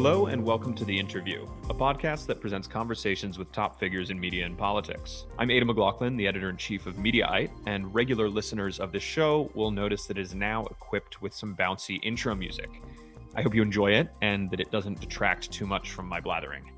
Hello, and welcome to The Interview, a podcast that presents conversations with top figures in media and politics. I'm Aidan McLaughlin, the editor in chief of Mediaite, and regular listeners of this show will notice that it is now equipped with some bouncy intro music. I hope you enjoy it and that it doesn't detract too much from my blathering.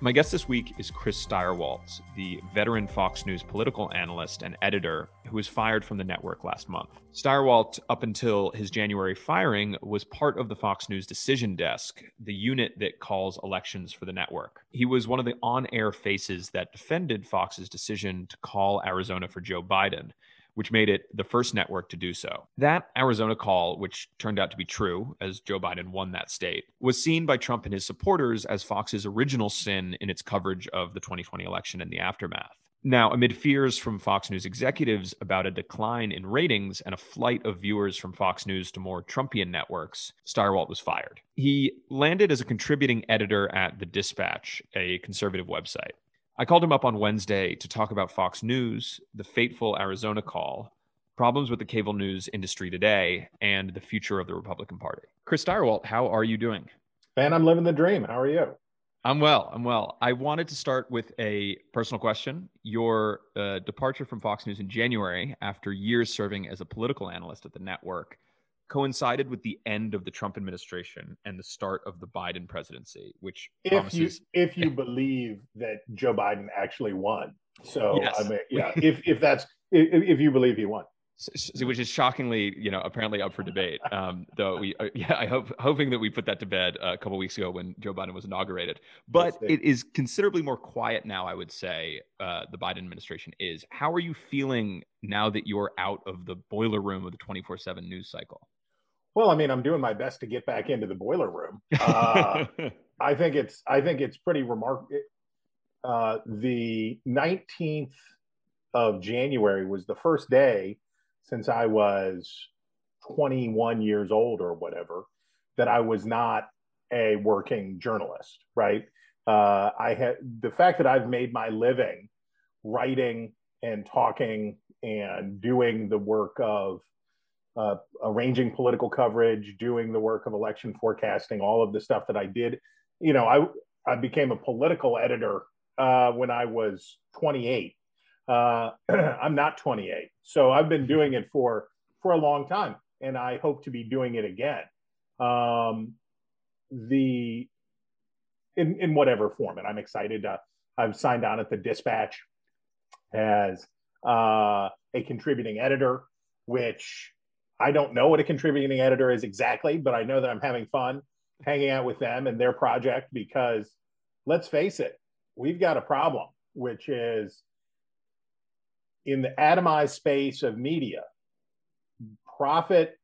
My guest this week is Chris Stirewalt, the veteran Fox News political analyst and editor who was fired from the network last month. Stirewalt, up until his January firing, was part of the Fox News decision desk, the unit that calls elections for the network. He was one of the on air faces that defended Fox's decision to call Arizona for Joe Biden which made it the first network to do so. That Arizona call, which turned out to be true as Joe Biden won that state, was seen by Trump and his supporters as Fox's original sin in its coverage of the 2020 election and the aftermath. Now, amid fears from Fox News executives about a decline in ratings and a flight of viewers from Fox News to more Trumpian networks, Stirewalt was fired. He landed as a contributing editor at The Dispatch, a conservative website. I called him up on Wednesday to talk about Fox News, the fateful Arizona call, problems with the cable news industry today, and the future of the Republican Party. Chris Stirewalt, how are you doing? Man, I'm living the dream. How are you? I'm well. I'm well. I wanted to start with a personal question. Your uh, departure from Fox News in January, after years serving as a political analyst at the network, coincided with the end of the Trump administration and the start of the Biden presidency, which if promises... you if you believe that Joe Biden actually won. So yes. I mean, yeah, if if that's if, if you believe he won. Which is shockingly, you know, apparently up for debate. Um, though we, uh, yeah, I hope hoping that we put that to bed a couple weeks ago when Joe Biden was inaugurated. But it is considerably more quiet now. I would say uh, the Biden administration is. How are you feeling now that you're out of the boiler room of the 24/7 news cycle? Well, I mean, I'm doing my best to get back into the boiler room. Uh, I think it's I think it's pretty remarkable. Uh, the 19th of January was the first day since I was 21 years old or whatever that I was not a working journalist. Right? Uh, I had the fact that I've made my living writing and talking and doing the work of uh, arranging political coverage, doing the work of election forecasting, all of the stuff that I did. You know, I I became a political editor uh, when I was 28. Uh, I'm not 28, so I've been doing it for for a long time, and I hope to be doing it again. Um, the in in whatever form, and I'm excited. To, I've signed on at the Dispatch as uh, a contributing editor, which I don't know what a contributing editor is exactly, but I know that I'm having fun hanging out with them and their project because let's face it, we've got a problem, which is in the atomized space of media, profit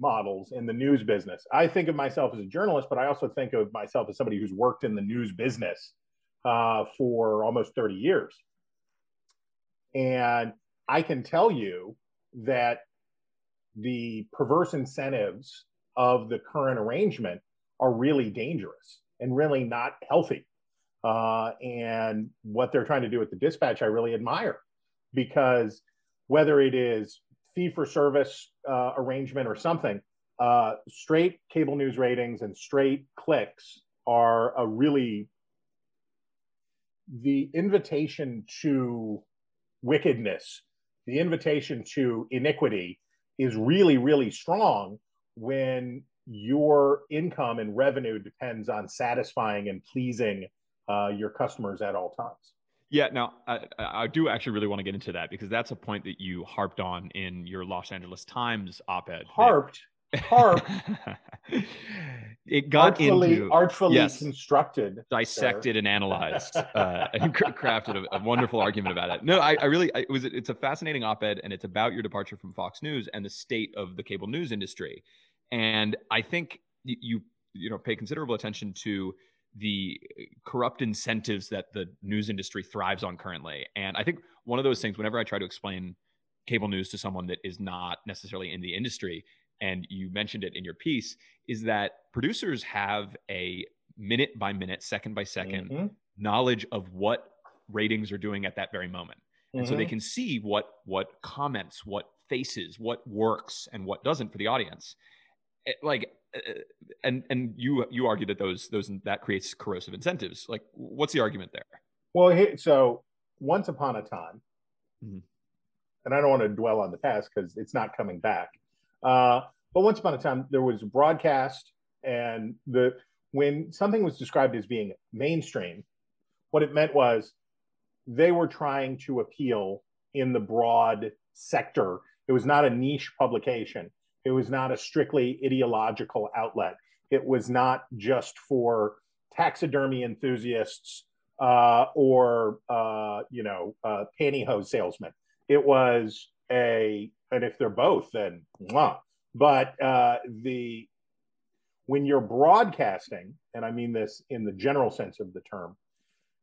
models in the news business. I think of myself as a journalist, but I also think of myself as somebody who's worked in the news business uh, for almost 30 years. And I can tell you that the perverse incentives of the current arrangement are really dangerous and really not healthy. Uh, and what they're trying to do with the dispatch, I really admire because whether it is fee for service uh, arrangement or something, uh, straight cable news ratings and straight clicks are a really the invitation to wickedness, the invitation to iniquity is really, really strong when your income and revenue depends on satisfying and pleasing uh, your customers at all times. Yeah, now I, I, do actually really want to get into that because that's a point that you harped on in your Los Angeles Times op-ed. Harped, harped. it got artfully, into artfully yes, constructed, dissected, sir. and analyzed, uh, and crafted a, a, wonderful argument about it. No, I, I really, I, it was, it's a fascinating op-ed, and it's about your departure from Fox News and the state of the cable news industry. And I think you, you know, pay considerable attention to the corrupt incentives that the news industry thrives on currently. And I think one of those things, whenever I try to explain cable news to someone that is not necessarily in the industry, and you mentioned it in your piece, is that producers have a minute by minute, second by 2nd mm-hmm. knowledge of what ratings are doing at that very moment. And mm-hmm. so they mm-hmm. can see what what comments, what faces, what works and what doesn't for the audience. eh, like uh, and and you you argue that those those that creates corrosive incentives like what's the argument there well so once upon a time mm-hmm. and i don't want to dwell on the past because it's not coming back uh, but once upon a time there was a broadcast and the when something was described as being mainstream what it meant was they were trying to appeal in the broad sector it was not a niche publication it was not a strictly ideological outlet. It was not just for taxidermy enthusiasts uh, or uh, you know uh, pantyhose salesmen. It was a, and if they're both, then mwah. But uh, the when you're broadcasting, and I mean this in the general sense of the term,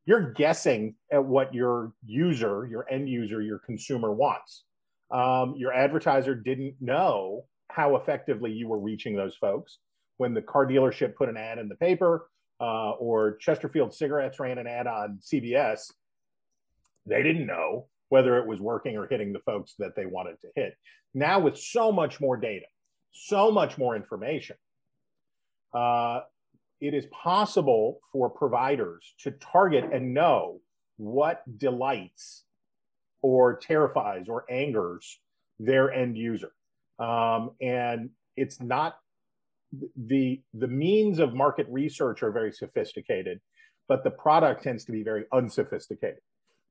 you're guessing at what your user, your end user, your consumer wants. Um, your advertiser didn't know how effectively you were reaching those folks. When the car dealership put an ad in the paper uh, or Chesterfield Cigarettes ran an ad on CBS, they didn't know whether it was working or hitting the folks that they wanted to hit. Now, with so much more data, so much more information, uh, it is possible for providers to target and know what delights or terrifies or angers their end user um, and it's not the the means of market research are very sophisticated, but the product tends to be very unsophisticated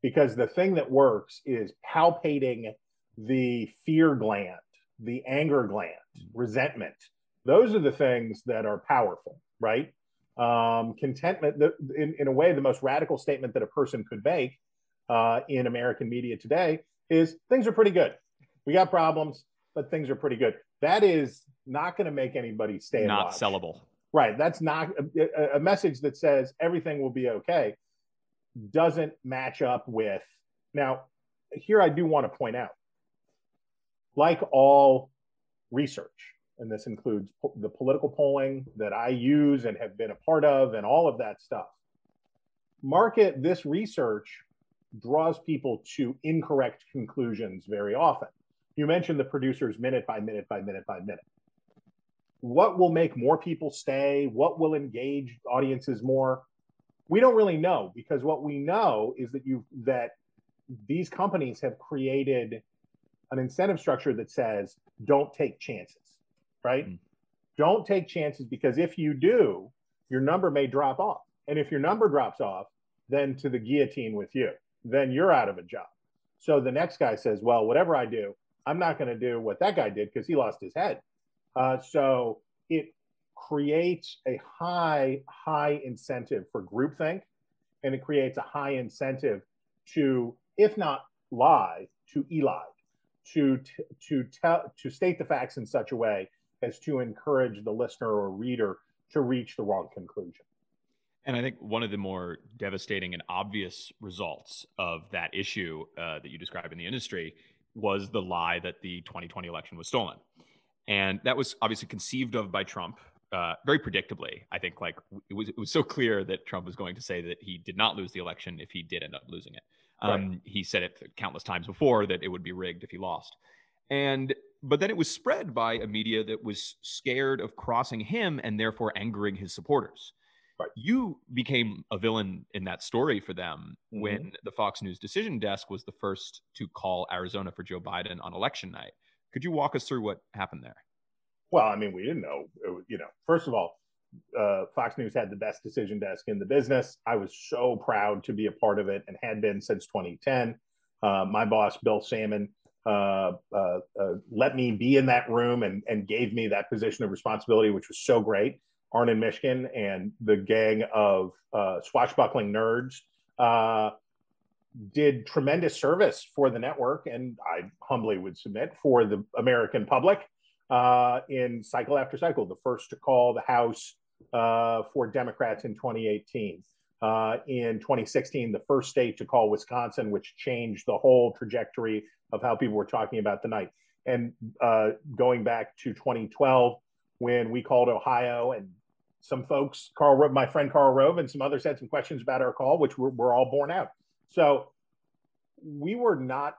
because the thing that works is palpating the fear gland, the anger gland, resentment. Those are the things that are powerful, right? Um, contentment, the, in, in a way, the most radical statement that a person could make uh, in American media today is things are pretty good. We got problems but things are pretty good. That is not going to make anybody stay. Not sellable. Right. That's not a, a, message that says everything will be okay. Doesn't match up with. Now, here I do want to point out, like all research, and this includes po- the political polling that I use and have been a part of, and all of that stuff. Market this research draws people to incorrect conclusions very often you mentioned the producers minute by minute by minute by minute. What will make more people stay? What will engage audiences more? We don't really know because what we know is that you that these companies have created an incentive structure that says don't take chances, right? Mm. Don't take chances because if you do, your number may drop off. And if your number drops off, then to the guillotine with you, then you're out of a job. So the next guy says, well, whatever I do, I'm not going to do what that guy did because he lost his head. Uh, so it creates a high, high incentive for groupthink, and it creates a high incentive to, if not lie, to lie, to to tell to state the facts in such a way as to encourage the listener or reader to reach the wrong conclusion. And I think one of the more devastating and obvious results of that issue uh, that you describe in the industry was the lie that the 2020 election was stolen. And that was obviously conceived of by Trump uh, very predictably. I think like it was it was so clear that Trump was going to say that he did not lose the election if he did end up losing it. Um, right. He said it countless times before that it would be rigged if he lost. And but then it was spread by a media that was scared of crossing him and therefore angering his supporters. Right. You became a villain in that story for them mm-hmm. when the Fox News decision desk was the first to call Arizona for Joe Biden on election night. Could you walk us through what happened there? Well, I mean, we didn't know. you know, first of all, uh, Fox News had the best decision desk in the business. I was so proud to be a part of it and had been since 2010. Uh, my boss, Bill Sammon, uh, uh, uh, let me be in that room and, and gave me that position of responsibility, which was so great. Arnon Mishkin and the gang of uh, swashbuckling nerds did tremendous service for the network, and I humbly would submit for the American public uh, in cycle after cycle. The first to call the House uh, for Democrats in 2018. Uh, in 2016, the first state to call Wisconsin, which changed the whole trajectory of how people were talking about the night. And uh, going back to 2012, when we called Ohio and some folks, Karl, my friend Karl Rove, and some others had some questions about our call, which were, were all borne out. So we were not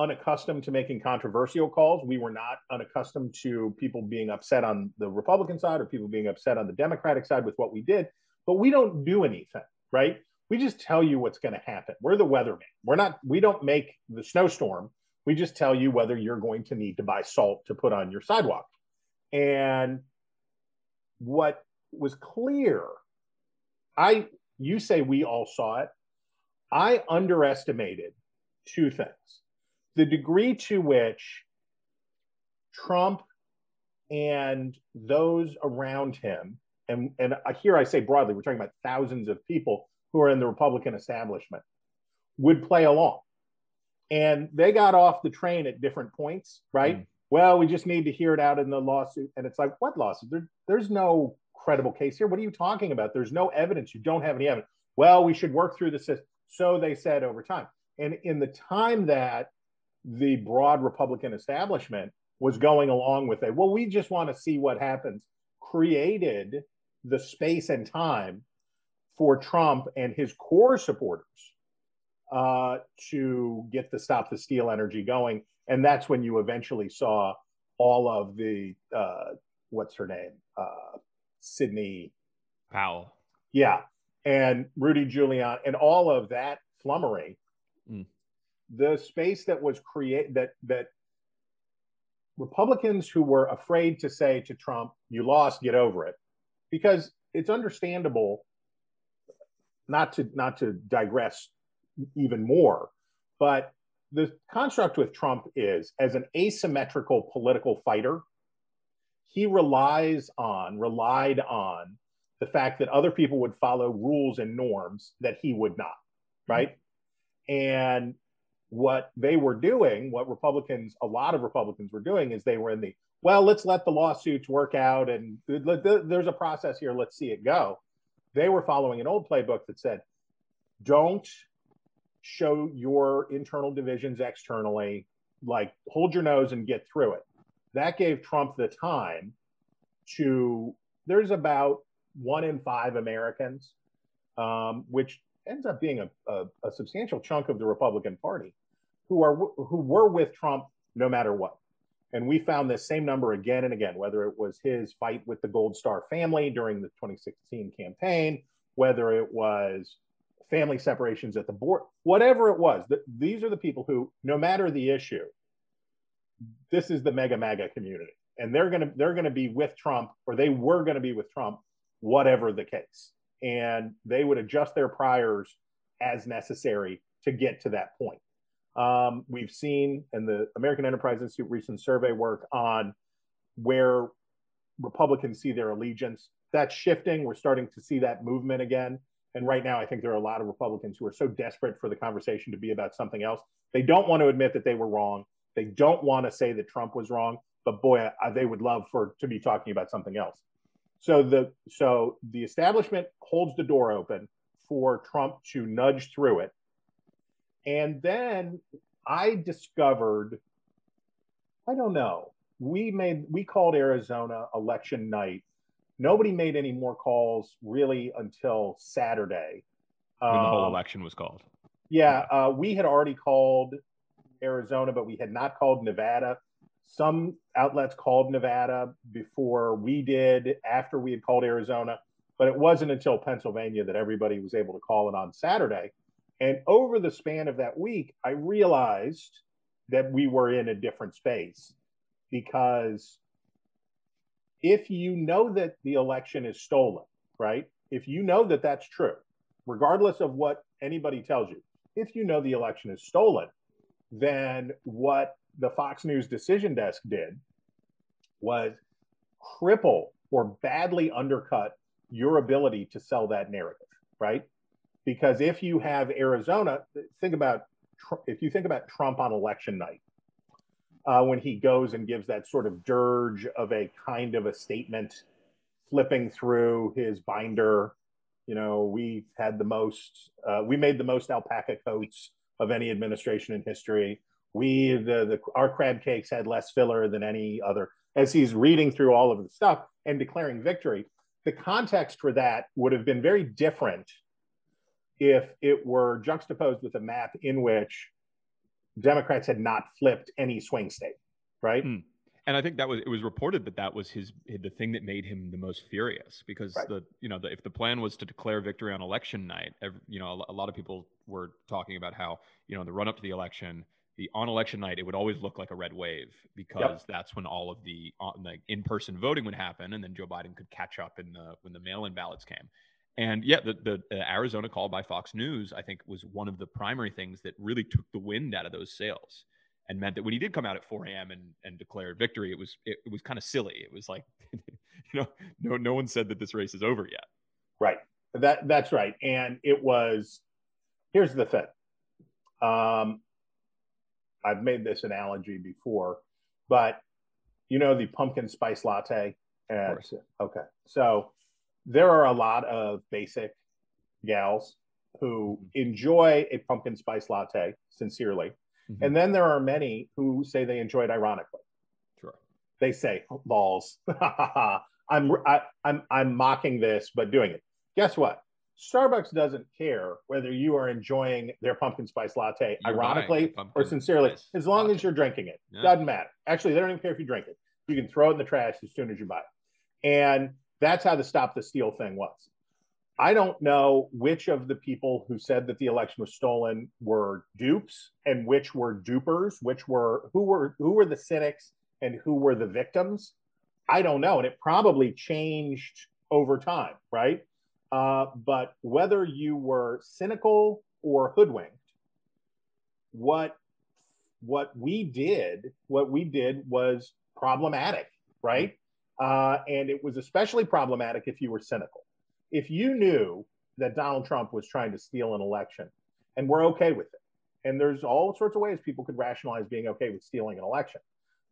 unaccustomed to making controversial calls. We were not unaccustomed to people being upset on the Republican side or people being upset on the Democratic side with what we did. But we don't do anything, right? We just tell you what's going to happen. We're the weatherman. We're not. We don't make the snowstorm. We just tell you whether you're going to need to buy salt to put on your sidewalk. And what was clear, I you say we all saw it. I underestimated two things the degree to which Trump and those around him, and, and here I say broadly, we're talking about thousands of people who are in the Republican establishment, would play along. And they got off the train at different points, right? Mm. Well, we just need to hear it out in the lawsuit. And it's like, what lawsuit? There, there's no credible case here. What are you talking about? There's no evidence. You don't have any evidence. Well, we should work through the system. So they said over time. And in the time that the broad Republican establishment was going along with it. Well, we just want to see what happens. Created the space and time for Trump and his core supporters uh, to get the Stop the Steal energy going. And that's when you eventually saw all of the, uh, what's her name? Uh, Sidney Powell. Yeah. And Rudy Giuliani and all of that flummery mm the space that was created that that Republicans who were afraid to say to Trump, "You lost, get over it," because it's understandable. Not to not to digress even more, but the construct with Trump is as an asymmetrical political fighter, he relies on relied on the fact that other people would follow rules and norms that he would not, right? And what they were doing, what Republicans, a lot of Republicans were doing, is they were in the, well, let's let the lawsuits work out and there's a process here, let's see it go. They were following an old playbook that said, don't show your internal divisions externally, like hold your nose and get through it. That gave Trump the time to, there's about one in five Americans, um, which ends up being a, a, a substantial chunk of the Republican Party who are who were with Trump no matter what. And we found this same number again and again, whether it was his fight with the Gold Star family during the 2016 campaign, whether it was family separations at the board, whatever it was. The, these are the people who, no matter the issue, this is the mega MAGA community, and they're gonna they're gonna be with Trump, or they were gonna be with Trump, whatever the case, and they would adjust their priors as necessary to get to that point. Um, we've seen in the American Enterprise Institute recent survey work on where Republicans see their allegiance. That's shifting. We're starting to see that movement again. And right now, I think there are a lot of Republicans who are so desperate for the conversation to be about something else. They don't want to admit that they were wrong. They don't want to say that Trump was wrong. But boy, I, they would love for to be talking about something else. So the so the establishment holds the door open for Trump to nudge through it and then I discovered, I don't know, we made, we called Arizona election night. Nobody made any more calls really until Saturday. When the whole um, election was called. Yeah, uh, we had already called Arizona, but we had not called Nevada. Some outlets called Nevada before we did, after we had called Arizona, but it wasn't until Pennsylvania that everybody was able to call it on Saturday. And over the span of that week, I realized that we were in a different space because if you know that the election is stolen, right? If you know that that's true, regardless of what anybody tells you, if you know the election is stolen, then what the Fox News decision desk did was cripple or badly undercut your ability to sell that narrative, right? because if you have Arizona, think about if you think about Trump on election night, uh, when he goes and gives that sort of dirge of a kind of a statement, flipping through his binder. You know, we had the most, uh, we made the most alpaca coats of any administration in history. We, the, the, our crab cakes had less filler than any other. As he's reading through all of the stuff and declaring victory, the context for that would have been very different if it were juxtaposed with a map in which Democrats had not flipped any swing state, right? Mm. And I think that was it was reported that that was his the thing that made him the most furious because right. the you know the, if the plan was to declare victory on election night, every, you know a, a lot of people were talking about how you know the run up to the election, the on election night, it would always look like a red wave because yep. that's when all of the, uh, the in person voting would happen, and then Joe Biden could catch up in the when the mail in ballots came. And yeah, the, the, the Arizona call by Fox News, I think, was one of the primary things that really took the wind out of those sails and meant that when he did come out at 4 a.m. and, and declared victory, it was it, it was kind of silly. It was like, you know, no no one said that this race is over yet. Right. That that's right. And it was. Here's the thing. Um, I've made this analogy before, but you know the pumpkin spice latte. At, okay, so there are a lot of basic gals who mm-hmm. enjoy a pumpkin spice latte sincerely Mm-hmm. And then there are many who say they enjoy it ironically. Sure. They say, balls. I'm, I, I'm, I'm mocking this, but doing it. Guess what? Starbucks doesn't care whether you are enjoying their pumpkin spice latte you're ironically or sincerely, as long latte. as you're drinking it. Yeah. Doesn't matter. Actually, they don't even care if you drink it. You can throw it in the trash as soon as you buy it. And that's how the stop the steal thing was. I don't know which of the people who said that the election was stolen were dupes and which were dupers, which were who were who were the cynics and who were the victims. I don't know, and it probably changed over time, right? Uh, but whether you were cynical or hoodwinked, what what we did, what we did was problematic, right? Uh, and it was especially problematic if you were cynical if you knew that Donald Trump was trying to steal an election, and we're okay with it, and there's all sorts of ways people could rationalize being okay with stealing an election.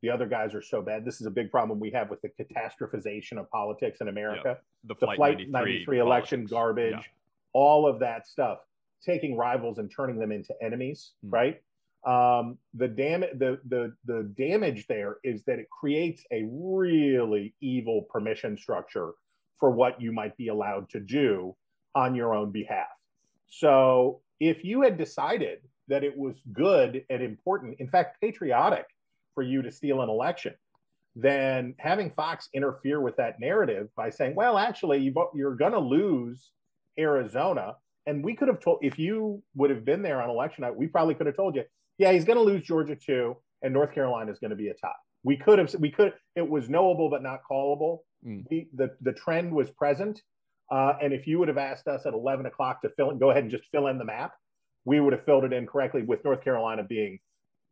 The other guys are so bad. This is a big problem we have with the catastrophization of politics in America. The, the, Flight, 93, 93 election garbage, all of that stuff, taking rivals and turning them into enemies, mm. right? Um, the damage the, the the damage there is that it creates a really evil permission structure for what you might be allowed to do on your own behalf. So if you had decided that it was good and important, in fact, patriotic for you to steal an election, then having Fox interfere with that narrative by saying, well, actually, you are going to lose Arizona. And we could have told, if you would have been there on election night, we probably could have told you, yeah, he's going to lose Georgia too, and North Carolina is going to be a tie. We could have, we could, it was knowable but not callable. Mm. We, the, the trend was present. Uh, and if you would have asked us at 11 o'clock to fill in, go ahead and just fill in the map, we would have filled it in correctly with North Carolina being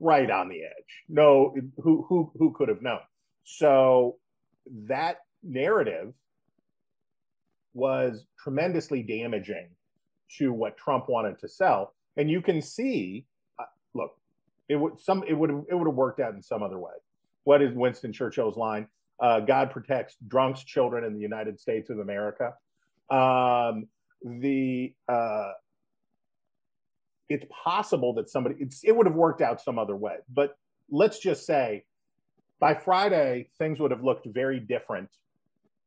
right on the edge. No, who, who, who could have known? So that narrative was tremendously damaging to what Trump wanted to sell. And you can see, uh, look, it would some it would it would have worked out in some other way. What is Winston Churchill's line? uh, God protects drunks, children in the United States of America. Um, the uh, it's possible that somebody it would have worked out some other way, but let's just say by Friday things would have looked very different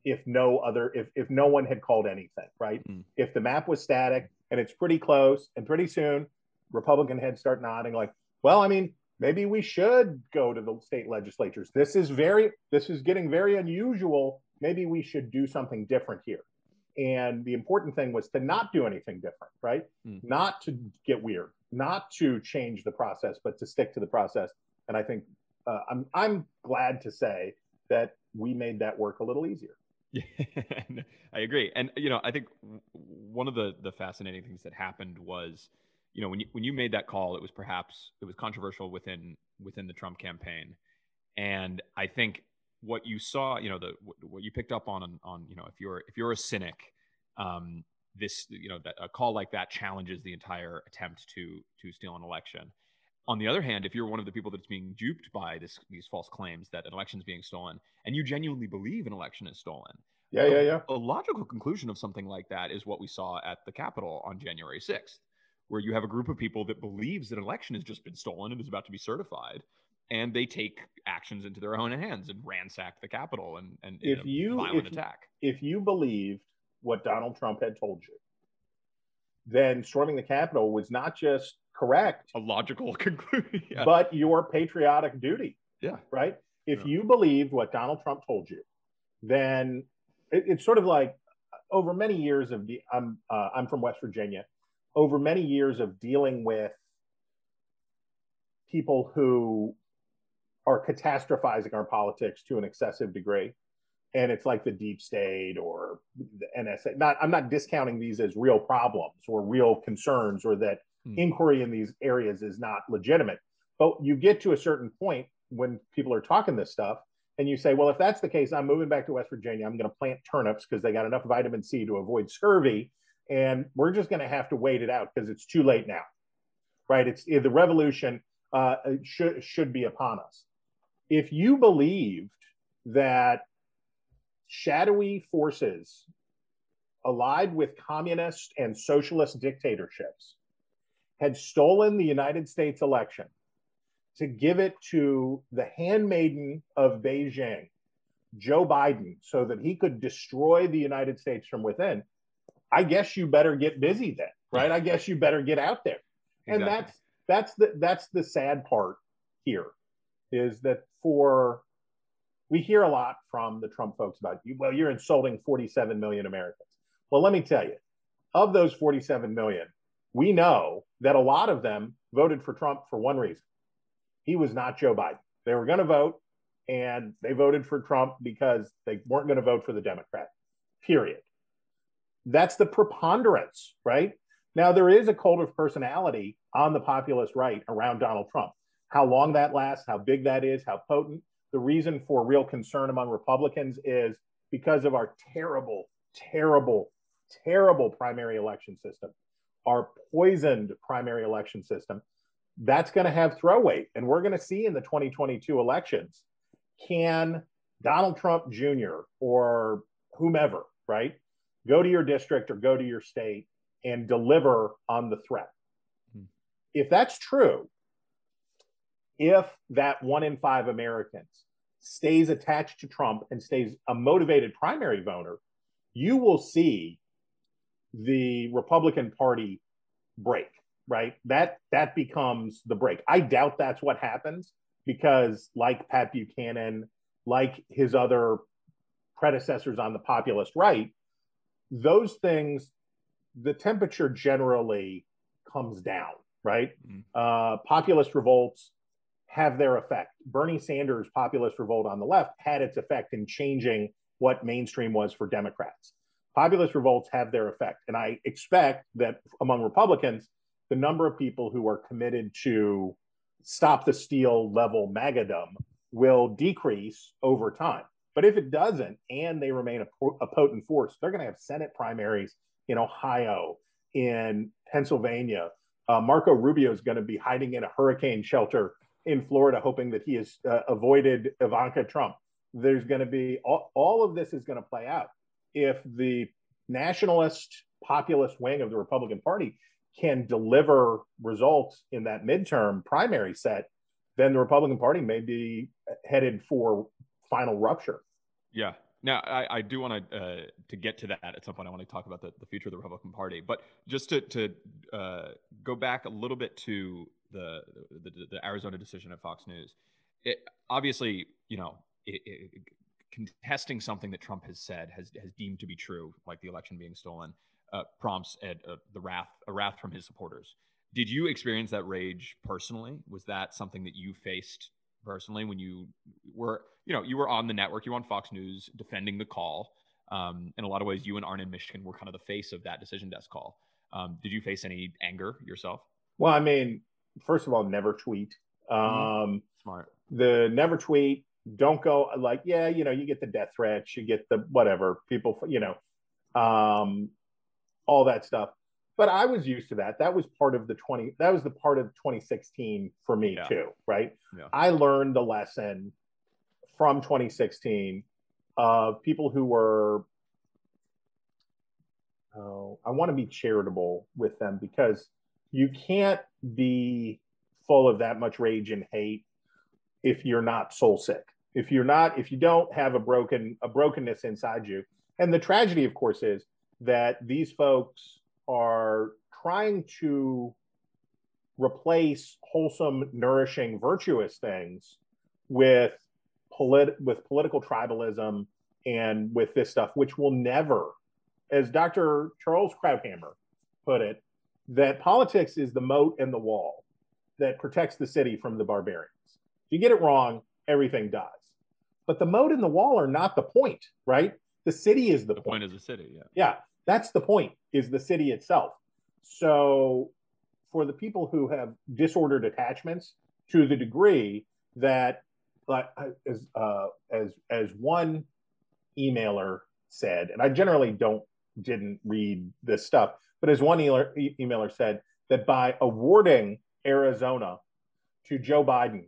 if no other if if no one had called anything, right? Mm. If the map was static and it's pretty close, and pretty soon Republican heads start nodding like, well, I mean, maybe we should go to the state legislatures. This is very, this is getting very unusual. Maybe we should do something different here. And the important thing was to not do anything different, right? Mm. Not to get weird, not to change the process, but to stick to the process. And I think uh, I'm, I'm glad to say that we made that work a little easier. Yeah, I agree. And, you know, I think one of the, the fascinating things that happened was, you know when you when you made that call it was perhaps it was controversial within within the Trump campaign and I think what you saw you know the what you picked up on on you know if you're if you're a cynic um, this you know that a call like that challenges the entire attempt to to steal an election. On the other hand if you're one of the people that's being duped by this these false claims that an election is being stolen and you genuinely believe an election is stolen yeah yeah yeah. a logical conclusion of something like that is what we saw at the capitol on january 6th where you have a group of people that believes that an election has just been stolen and is about to be certified and they take actions into their own hands and ransack the Capitol and, and if you violent if, attack. If you believed what Donald Trump had told you, then storming the Capitol was not just correct. A logical conclusion. yeah. But your patriotic duty. Yeah. Right. If yeah. you believed what Donald Trump told you, then it, it's sort of like over many years of the, I'm uh, I'm from West Virginia. Over many years of dealing with people who are catastrophizing our politics to an excessive degree and it's like the deep state or the NSA. Not, I'm not discounting these as real problems or real concerns or that hmm. inquiry in these areas is not legitimate. But you get to a certain point when people are talking this stuff, and you say, well, if that's the case, I'm moving back to West Virginia. I'm going to plant turnips because they got enough vitamin C to avoid scurvy, and we're just going to have to wait it out because it's too late now, right? It's the revolution uh, should should be upon us. If you believed that shadowy forces allied with communist and socialist dictatorships had stolen the United States election to give it to the handmaiden of Beijing, Joe Biden, so that he could destroy the United States from within, I guess you better get busy then, right? I guess you better get out there. Exactly. And that's that's the that's the sad part here is that for we hear a lot from the Trump folks about you. Well, you're insulting 47 million Americans. Well, let me tell you, of those 47 million, we know that a lot of them voted for Trump for one reason. He was not Joe Biden. They were going to vote, and they voted for Trump because they weren't going to vote for the Democrat, period. That's the preponderance, right? Now, there is a cult of personality on the populist right around Donald Trump. How long that lasts, how big that is, how potent, the reason for real concern among Republicans is because of our terrible, terrible, terrible primary election system, our poisoned primary election system. That's going to have throw weight. And we're going to see in the 2022 elections can Donald Trump Jr. or whomever, right, go to your district or go to your state and deliver on the threat. Mm-hmm. If that's true, if that one in five Americans stays attached to Trump and stays a motivated primary voter, you will see the Republican Party break, right? That that becomes the break. I doubt that's what happens because like Pat Buchanan, like his other predecessors on the populist right, those things, the temperature generally comes down, right? Mm-hmm. Uh, populist revolts have their effect. Bernie Sanders' populist revolt on the left had its effect in changing what mainstream was for Democrats. Populist revolts have their effect. And I expect that among Republicans, the number of people who are committed to stop the steal level magadom will decrease over time. But if it doesn't, and they remain a, a potent force, they're going to have Senate primaries in Ohio, in Pennsylvania. Uh, Marco Rubio is going to be hiding in a hurricane shelter in Florida, hoping that he has uh, avoided Ivanka Trump. There's going to be all, all of this is going to play out if the nationalist populist wing of the Republican Party can deliver results in that midterm primary set, then the Republican Party may be headed for final rupture. Yeah. Now, I, I do want to uh, to get to that at some point. I want to talk about the, the future of the Republican Party, but just to to uh, go back a little bit to the, the, the Arizona decision at Fox News. It, obviously, you know, it, it, contesting something that Trump has said has has deemed to be true, like the election being stolen, uh, prompts the wrath a wrath from his supporters. Did you experience that rage personally? Was that something that you faced personally when you were, you know, you were on the network, you were on Fox News defending the call? Um, in a lot of ways, you and Arnon Mishkin were kind of the face of that decision desk call. Um, did you face any anger yourself? Well, I mean, first of all, never tweet. Mm-hmm. Um, Smart. The never tweet. Don't go like, yeah, you know, you get the death threats, you get the whatever people, you know, um, all that stuff. But I was used to that. That was part of the 20, that was the part of 2016 for me yeah. too, right? Yeah. I learned the lesson from 2016 of people who were, oh, I want to be charitable with them because you can't be full of that much rage and hate if you're not soul sick if you're not if you don't have a broken a brokenness inside you and the tragedy of course is that these folks are trying to replace wholesome, nourishing, virtuous things with polit- with political tribalism and with this stuff, which will never, as Dr. Charles Krauthammer put it, that politics is the moat and the wall that protects the city from the barbarians. If you get it wrong, everything dies. But the moat and the wall are not the point, right? The city is the, the point. point of the city. Yeah. Yeah, that's the point. Is the city itself. So, for the people who have disordered attachments to the degree that, like, as uh, as as one emailer said, and I generally don't didn't read this stuff, but as one emailer, emailer said that by awarding Arizona to Joe Biden,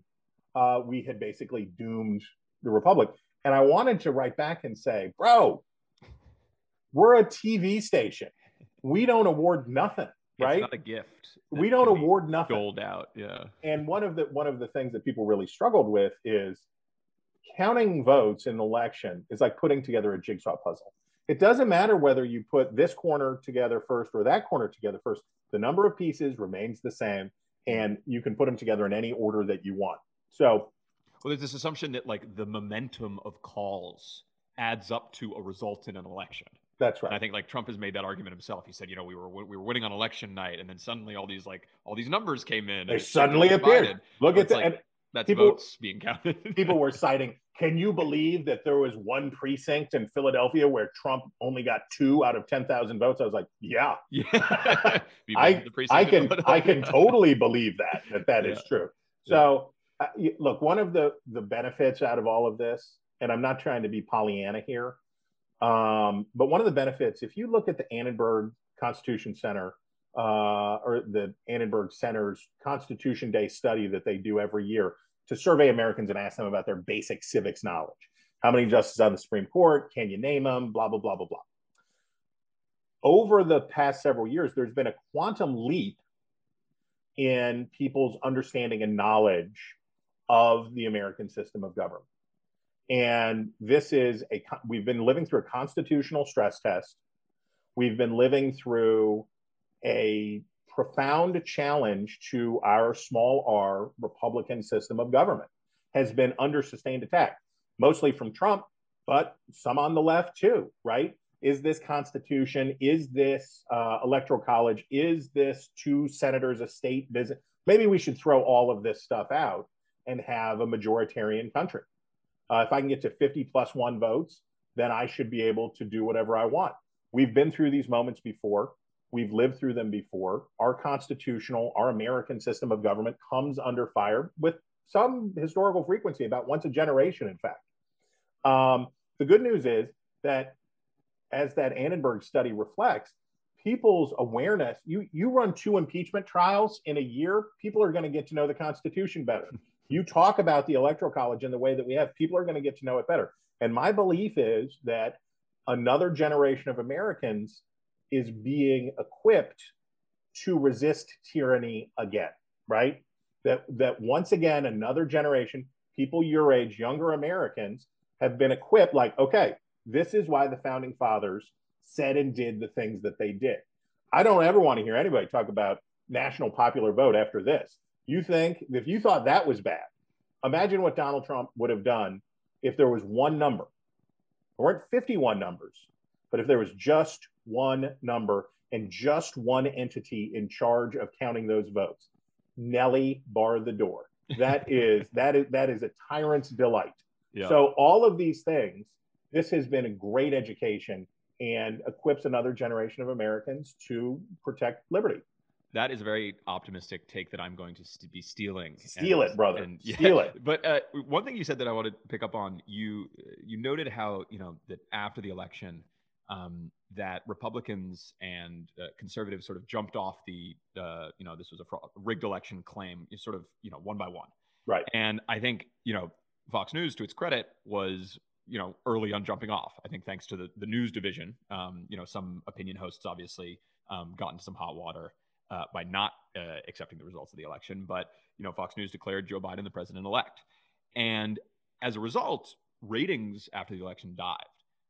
uh, we had basically doomed the republic. And I wanted to write back and say, bro, we're a TV station. We don't award nothing, right? It's not a gift. We don't award nothing. Gold out, yeah. And one of the one of the things that people really struggled with is counting votes in an election is like putting together a jigsaw puzzle. It doesn't matter whether you put this corner together first or that corner together first. The number of pieces remains the same, and you can put them together in any order that you want. So, well, there's this assumption that like the momentum of calls adds up to a result in an election. That's right. And I think like Trump has made that argument himself. He said, you know, we were we were winning on election night, and then suddenly all these like all these numbers came in. They oh, suddenly appeared. Look at that. Like, that's people, votes being counted. people were citing. Can you believe that there was one precinct in Philadelphia where Trump only got two out of ten thousand votes? I was like, yeah, yeah. I, I can I can totally believe that that that yeah. is true. So uh, look, one of the the benefits out of all of this, and I'm not trying to be Pollyanna here, um, but one of the benefits, if you look at the Annenberg Constitution Center uh, or the Annenberg Center's Constitution Day study that they do every year to survey Americans and ask them about their basic civics knowledge. How many justices on the Supreme Court? Can you name them? Blah, blah, blah, blah, blah. Over the past several years, there's been a quantum leap in people's understanding and knowledge of the American system of government. And this is a, we've been living through a constitutional stress test. We've been living through a profound challenge to our small r Republican system of government, has been under sustained attack, mostly from Trump, but some on the left too, right? Is this Constitution? Is this uh, Electoral College? Is this two senators a state visit? Maybe we should throw all of this stuff out and have a majoritarian country. Uh, if I can get to 50 plus one votes, then I should be able to do whatever I want. We've been through these moments before. We've lived through them before. Our constitutional, our American system of government comes under fire with some historical frequency, about once a generation, in fact. Um, the good news is that, as that Annenberg study reflects, people's awareness, you, you run two impeachment trials in a year, people are going to get to know the Constitution better. You talk about the Electoral College in the way that we have, people are going to get to know it better. And my belief is that another generation of Americans is being equipped to resist tyranny again, right? That that once again another generation, people your age, younger Americans have been equipped like, okay, this is why the founding fathers said and did the things that they did. I don't ever want to hear anybody talk about national popular vote after this. You think if you thought that was bad, imagine what Donald Trump would have done if there was one number. There weren't 51 numbers, but if there was just one number and just one entity in charge of counting those votes. Nellie bar the door. That is that is that is a tyrant's delight. Yeah. So all of these things, this has been a great education and equips another generation of Americans to protect liberty. That is a very optimistic take that I'm going to st- be stealing. Steal and, it, brother. And, yeah, Steal it. But uh, one thing you said that I wanted to pick up on, you you noted how you know that after the election, um, that Republicans and uh, conservatives sort of jumped off the, uh, you know, this was a fraud, rigged election claim, sort of, you know, one by one. Right. And I think, you know, Fox News, to its credit, was, you know, early on jumping off. I think thanks to the, the news division, um, you know, some opinion hosts obviously um, got into some hot water uh, by not uh, accepting the results of the election. But, you know, Fox News declared Joe Biden the president elect. And as a result, ratings after the election dived.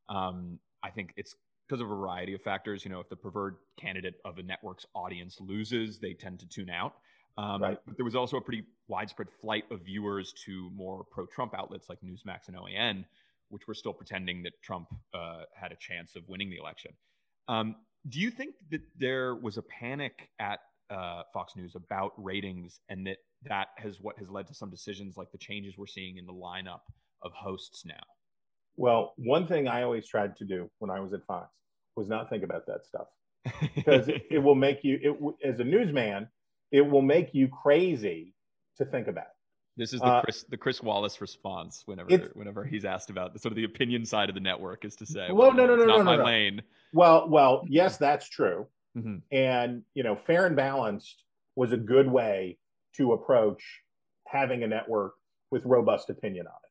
Um, I think it's because of a variety of factors. You know, if the preferred candidate of a network's audience loses, they tend to tune out. Um, right. But there was also a pretty widespread flight of viewers to more pro-Trump outlets like Newsmax and OAN, which were still pretending that Trump uh, had a chance of winning the election. Um, do you think that there was a panic at uh, Fox News about ratings, and that that has what has led to some decisions like the changes we're seeing in the lineup of hosts now? Well, one thing I always tried to do when I was at Fox was not think about that stuff because it, it, will make you, it, as a newsman, it will make you crazy to think about. This is the uh, Chris the Chris Wallace response whenever whenever he's asked about the, sort of the opinion side of the network is to say, well, well no, no, no, no, no, my no. lane. Well, well, yes, that's true. Mm-hmm. And you know, fair and balanced was a good way to approach having a network with robust opinion on it.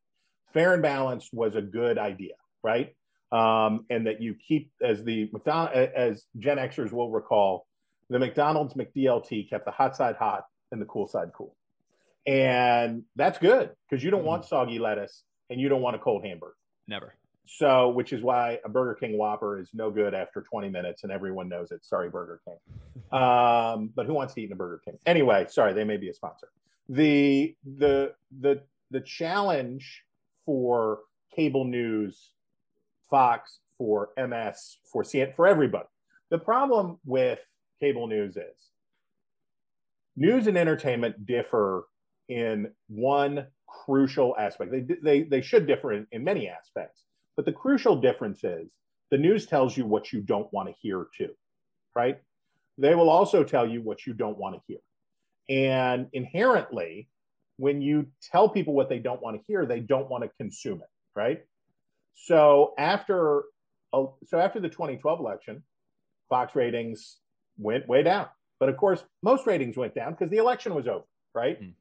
Fair and balanced was a good idea, right? Um, and that you keep as the McDonald as Gen Xers will recall, the McDonald's McDLT kept the hot side hot and the cool side cool. And that's good because you don't mm-hmm. want soggy lettuce and you don't want a cold hamburger. Never. So, which is why a Burger King Whopper is no good after 20 minutes and everyone knows it. Sorry, Burger King. Um, but who wants to eat in a Burger King? Anyway, sorry, they may be a sponsor. The the the the challenge for cable news, Fox, for MS, for CNN, for everybody. The problem with cable news is news and entertainment differ in one crucial aspect. They, they, they should differ in, in many aspects, but the crucial difference is the news tells you what you don't want to hear too, right? They will also tell you what you don't want to hear. And inherently, when you tell people what they don't want to hear, they don't want to consume it, right? So after so after the 2012 election, Fox ratings went way down. But of course, most ratings went down because the election was over, right? Mm.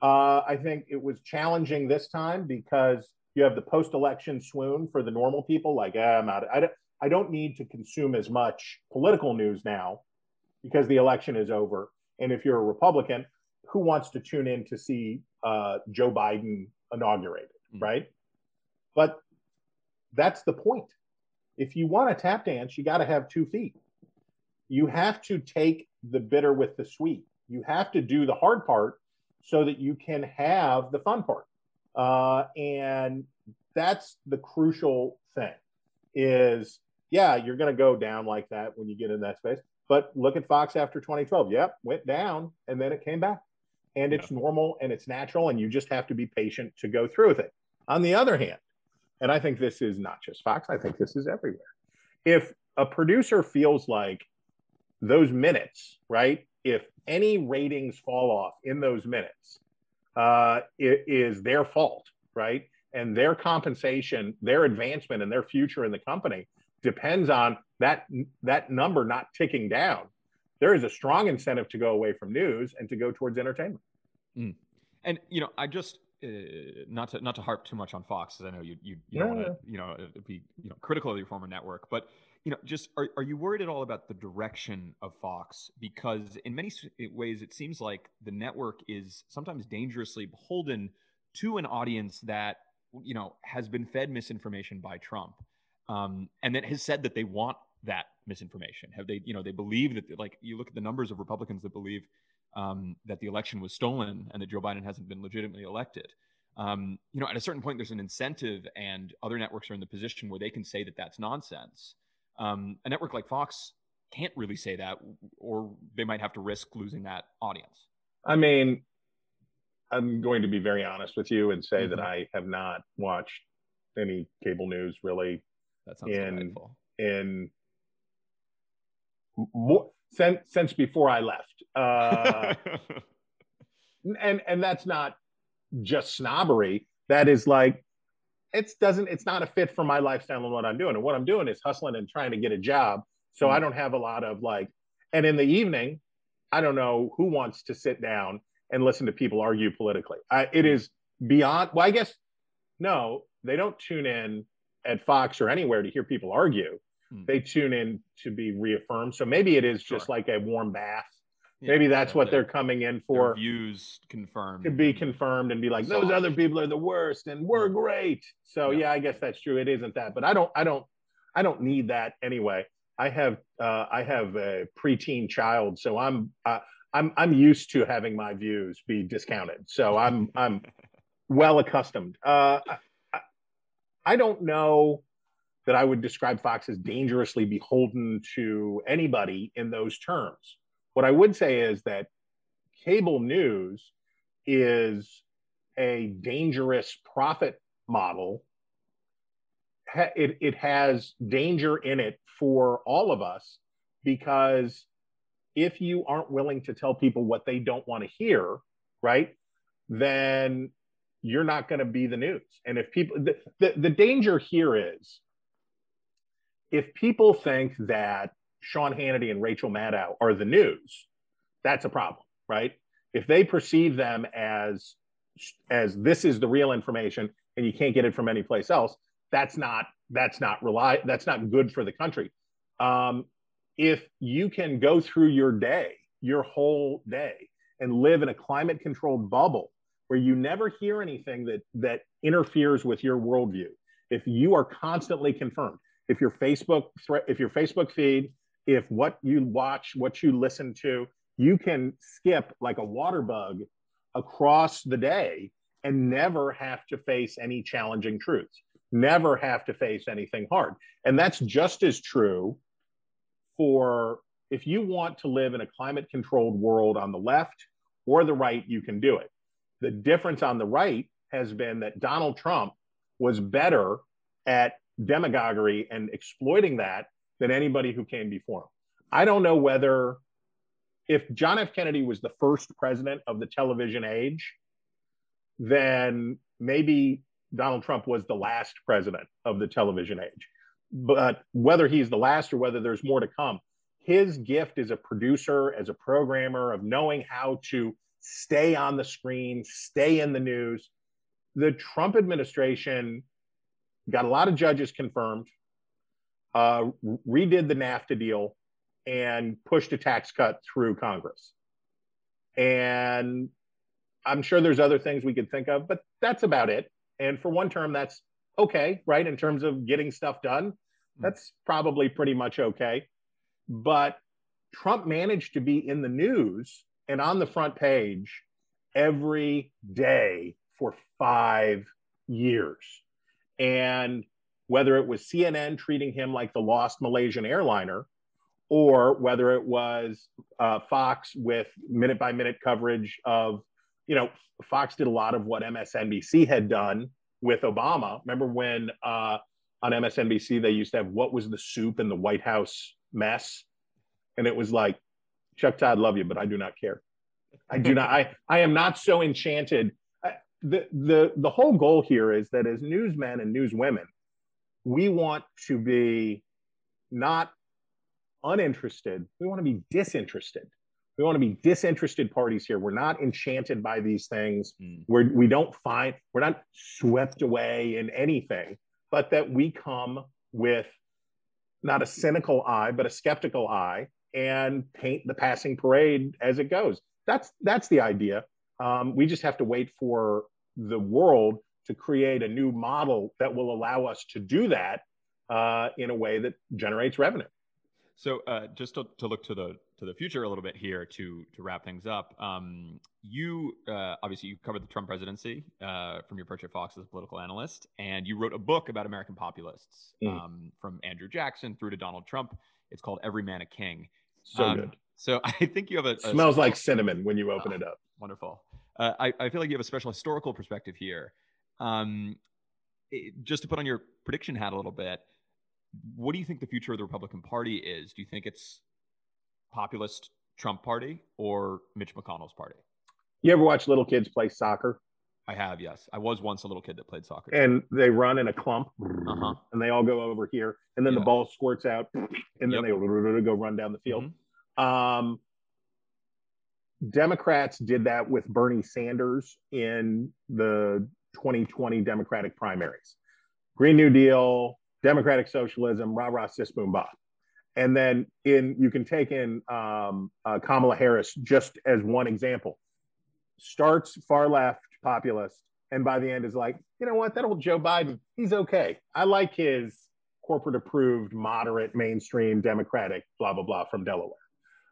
Uh, I think it was challenging this time because you have the post-election swoon for the normal people. Like, ah, I'm out. I don't, I don't need to consume as much political news now because the election is over. And if you're a Republican, who wants to tune in to see uh, Joe Biden inaugurated, mm. right? But that's the point. If you want to tap dance, you got to have two feet. You have to take the bitter with the sweet. You have to do the hard part so that you can have the fun part. Uh, and that's the crucial thing is, yeah, you're going to go down like that when you get in that space. But look at Fox after 2012. Yep, went down and then it came back. And it's normal and it's natural, and you just have to be patient to go through with it. On the other hand, and I think this is not just Fox, I think this is everywhere. If a producer feels like those minutes, right, if any ratings fall off in those minutes, uh, it is their fault, right? And their compensation, their advancement, and their future in the company depends on that that number not ticking down. There is a strong incentive to go away from news and to go towards entertainment. Mm. And you know, I just uh, not to not to harp too much on Fox, because I know you you, you don't want to you know be you know critical of your former network, but you know, just are, are you worried at all about the direction of Fox? Because in many ways, it seems like the network is sometimes dangerously beholden to an audience that, you know, has been fed misinformation by Trump um, and that has said that they want that misinformation. Have they, you know, they believe that, like, you look at the numbers of Republicans that believe um, that the election was stolen and that Joe Biden hasn't been legitimately elected. Um, you know, at a certain point, there's an incentive, and other networks are in the position where they can say that that's nonsense. Um, a network like Fox can't really say that, or they might have to risk losing that audience. I mean, I'm going to be very honest with you and say mm-hmm. that I have not watched any cable news really. That sounds in delightful. in more since since before I left. Uh, and and that's not just snobbery. That is like it doesn't it's not a fit for my lifestyle and what i'm doing and what i'm doing is hustling and trying to get a job so mm-hmm. i don't have a lot of like and in the evening i don't know who wants to sit down and listen to people argue politically I, it mm. beyond well i guess no they don't tune in at fox or anywhere to hear people argue mm-hmm. they tune in to be reaffirmed so maybe it is sure. just like a warm bath yeah, Maybe that's what they're coming in for. Views confirmed. To be confirmed and be like, those other people are the worst and we're great. So yeah. yeah, I guess that's true. It isn't that, but I don't, I don't, I don't need that anyway. I have, uh, I have a preteen child, so I'm, uh, I'm I'm used to having my views be discounted, so I'm I'm well accustomed. Uh, I, I don't know that I would describe Fox as dangerously beholden to anybody in those terms. What I would say is that cable news is a dangerous profit model. It, it has danger in it for all of us because if you aren't willing to tell people what they don't want to hear, right, then you're not going to be the news. And if people, the, the, the danger here is if people think that Sean Hannity and Rachel Maddow are the news, that's a problem, right? If they perceive them as as this is the real information and you can't get it from anyplace else, that's not that's not rely that's not good for the country. Um, if you can go through your day, your whole day, and live in a climate controlled bubble where you never hear anything that that interferes with your worldview, if you are constantly confirmed, if your Facebook if your Facebook feed, if what you watch, what you listen to, you can skip like a water bug across the day and never have to face any challenging truths, never have to face anything hard. And that's just as true for if you want to live in a climate controlled world on the left or the right, you can do it. The difference on the right has been that Donald Trump was better at demagoguery and exploiting that than anybody who came before him. I don't know whether, if John F. Kennedy was the first president of the television age, then maybe Donald Trump was the last president of the television age but whether he's the last or whether there's more to come, his gift as a producer, as a programmer, of knowing how to stay on the screen, stay in the news. The Trump administration got a lot of judges confirmed, uh, redid the NAFTA deal, and pushed a tax cut through Congress. And I'm sure there's other things we could think of, but that's about it. And for one term, that's okay, right? In terms of getting stuff done, hmm. that's probably pretty much okay. But Trump managed to be in the news and on the front page every day for five years. And whether it was CNN treating him like the lost Malaysian airliner, or whether it was uh, Fox with minute by minute coverage of, you know, Fox did a lot of what MSNBC had done with Obama. Remember when uh, on MSNBC they used to have what was the soup in the White House mess, and it was like, Chuck Todd, love you, but I do not care. I do not. I I am not so enchanted. The the the whole goal here is that as newsmen and newswomen, we want to be not uninterested. We want to be disinterested we want to be disinterested parties here. We're not enchanted by these things. Mm. We're, we don't find, we're not swept away in anything, but that we come with not a cynical eye, but a skeptical eye and paint the passing parade as it goes. That's, that's the idea. Um, we just have to wait for the world to create a new model that will allow us to do that uh, in a way that generates revenue. So uh, just to, to, look to the to the future a little bit here to to wrap things up. Um, you uh, obviously you covered the Trump presidency uh, from your perch at Fox as a political analyst, and you wrote a book about American populists mm. um, from Andrew Jackson through to Donald Trump. It's called Every Man a King. So um, good. So I think you have a, a smells special, like cinnamon when you open it up. Wonderful. Uh, I, I feel like you have a special historical perspective here. Um, it, just to put on your prediction hat a little bit what do you think the future of the Republican Party is? Do you think it's populist Trump party or Mitch McConnell's party? You ever watch little kids play soccer? I have, yes. I was once a little kid that played soccer. And they run in a clump, uh-huh. and they all go over here, and then yeah. the ball squirts out, and then yep. they go run down the field. Mm-hmm. Um, Democrats did that with Bernie Sanders in the 2020 Democratic primaries. Green New Deal, democratic socialism, rah rah sis boom bah. And then in you can take in um, uh, Kamala Harris just as one example. Starts far left populist, and by the end is like, you know what, that old Joe Biden, he's okay. I like his corporate approved, moderate, mainstream, democratic, blah blah blah from Delaware.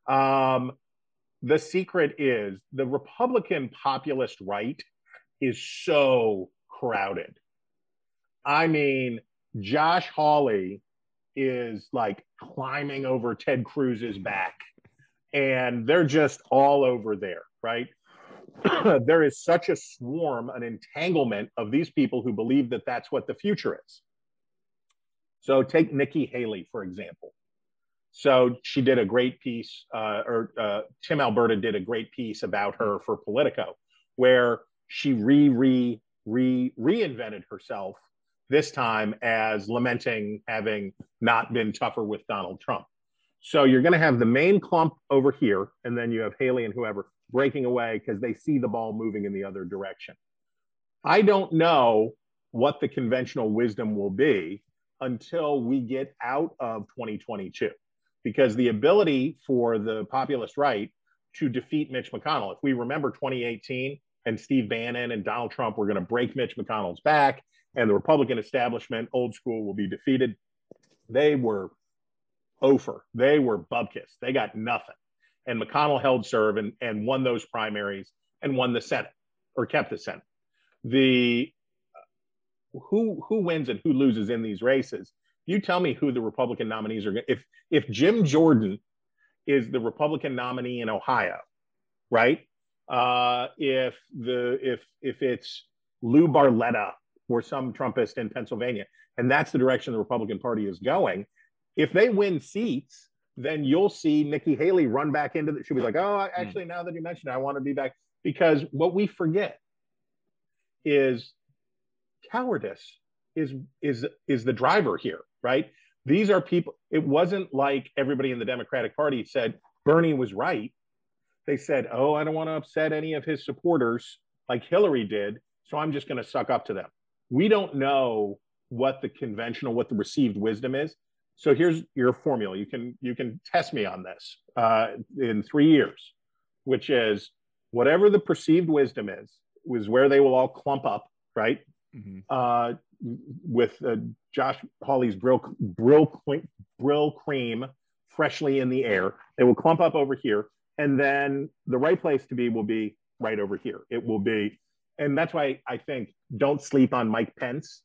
Um, the secret is the Republican populist right is so crowded. I mean, Josh Hawley is like climbing over Ted Cruz's back, and they're just all over there, right? there is such a swarm, an entanglement of these people who believe that that's what the future is. So take Nikki Haley, for example. So she did a great piece, uh, or uh, Tim Alberta did a great piece about her for Politico, where she re re re reinvented herself this time as lamenting having not been tougher with Donald Trump. So you're going to have the main clump over here, and then you have Haley and whoever breaking away because they see the ball moving in the other direction. I don't know what the conventional wisdom will be until we get out of 2022, because the ability for the populist right to defeat Mitch McConnell, if we remember 2018 and Steve Bannon and Donald Trump were going to break Mitch McConnell's back and the Republican establishment, old school, will be defeated. They were over. They were bubkiss. They got nothing. And McConnell held serve and, and won those primaries and won the Senate or kept the Senate. The who who wins and who loses in these races. You tell me who the Republican nominees are. If if Jim Jordan is the Republican nominee in Ohio, right? Uh, if the if if it's Lou Barletta or some Trumpist in Pennsylvania, and that's the direction the Republican Party is going. If they win seats, then you'll see Nikki Haley run back into the. She'll be like, "Oh, hmm. actually, now that you mentioned it, I want to be back." Because what we forget is cowardice is is is the driver here, right? These are people. It wasn't like everybody in the Democratic Party said Bernie was right. They said, "Oh, I don't want to upset any of his supporters like Hillary did, so I'm just going to suck up to them." we don't know what the conventional, what the received wisdom is. So here's your formula. You can you can test me on this uh, in three years, which is whatever the perceived wisdom is, was where they will all clump up, right? Mm-hmm. Uh, with uh, Josh Hawley's brill brill Brylcreem freshly in the air, they will clump up over here, and then the right place to be will be right over here. It will be and that's why I think don't sleep on Mike Pence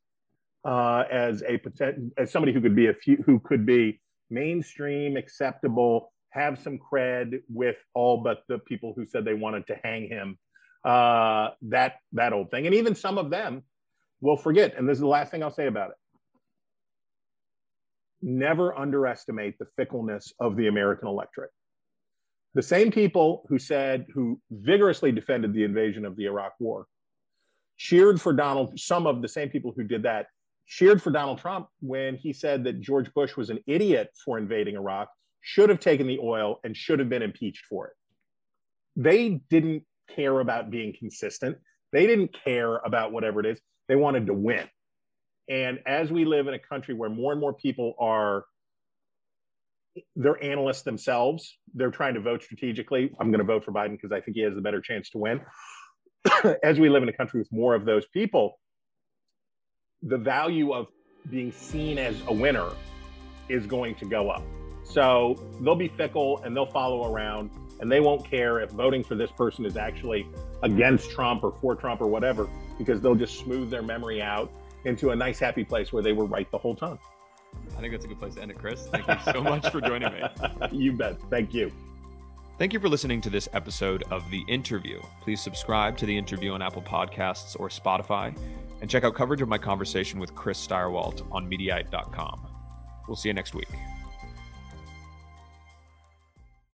uh, as a as somebody who could be a few who could be mainstream, acceptable, have some cred with all but the people who said they wanted to hang him. Uh, that that old thing, and even some of them will forget. And this is the last thing I'll say about it. Never underestimate the fickleness of the American electorate. The same people who said, who vigorously defended the invasion of the Iraq War, cheered for Donald, some of the same people who did that cheered for Donald Trump when he said that George Bush was an idiot for invading Iraq, should have taken the oil, and should have been impeached for it. They didn't care about being consistent. They didn't care about whatever it is. They wanted to win. And as we live in a country where more and more people are, they're analysts themselves, they're trying to vote strategically. I'm going to vote for Biden because I think he has the better chance to win. as we live in a country with more of those people, the value of being seen as a winner is going to go up. So they'll be fickle and they'll follow around and they won't care if voting for this person is actually against Trump or for Trump or whatever, because they'll just smooth their memory out into a nice, happy place where they were right the whole time. I think that's a good place to end it, Chris. Thank you so much for joining me. you bet. Thank you. Thank you for listening to this episode of The Interview. Please subscribe to The Interview on Apple Podcasts or Spotify, and check out coverage of my conversation with Chris Stirewalt on Mediaite.com. We'll see you next week.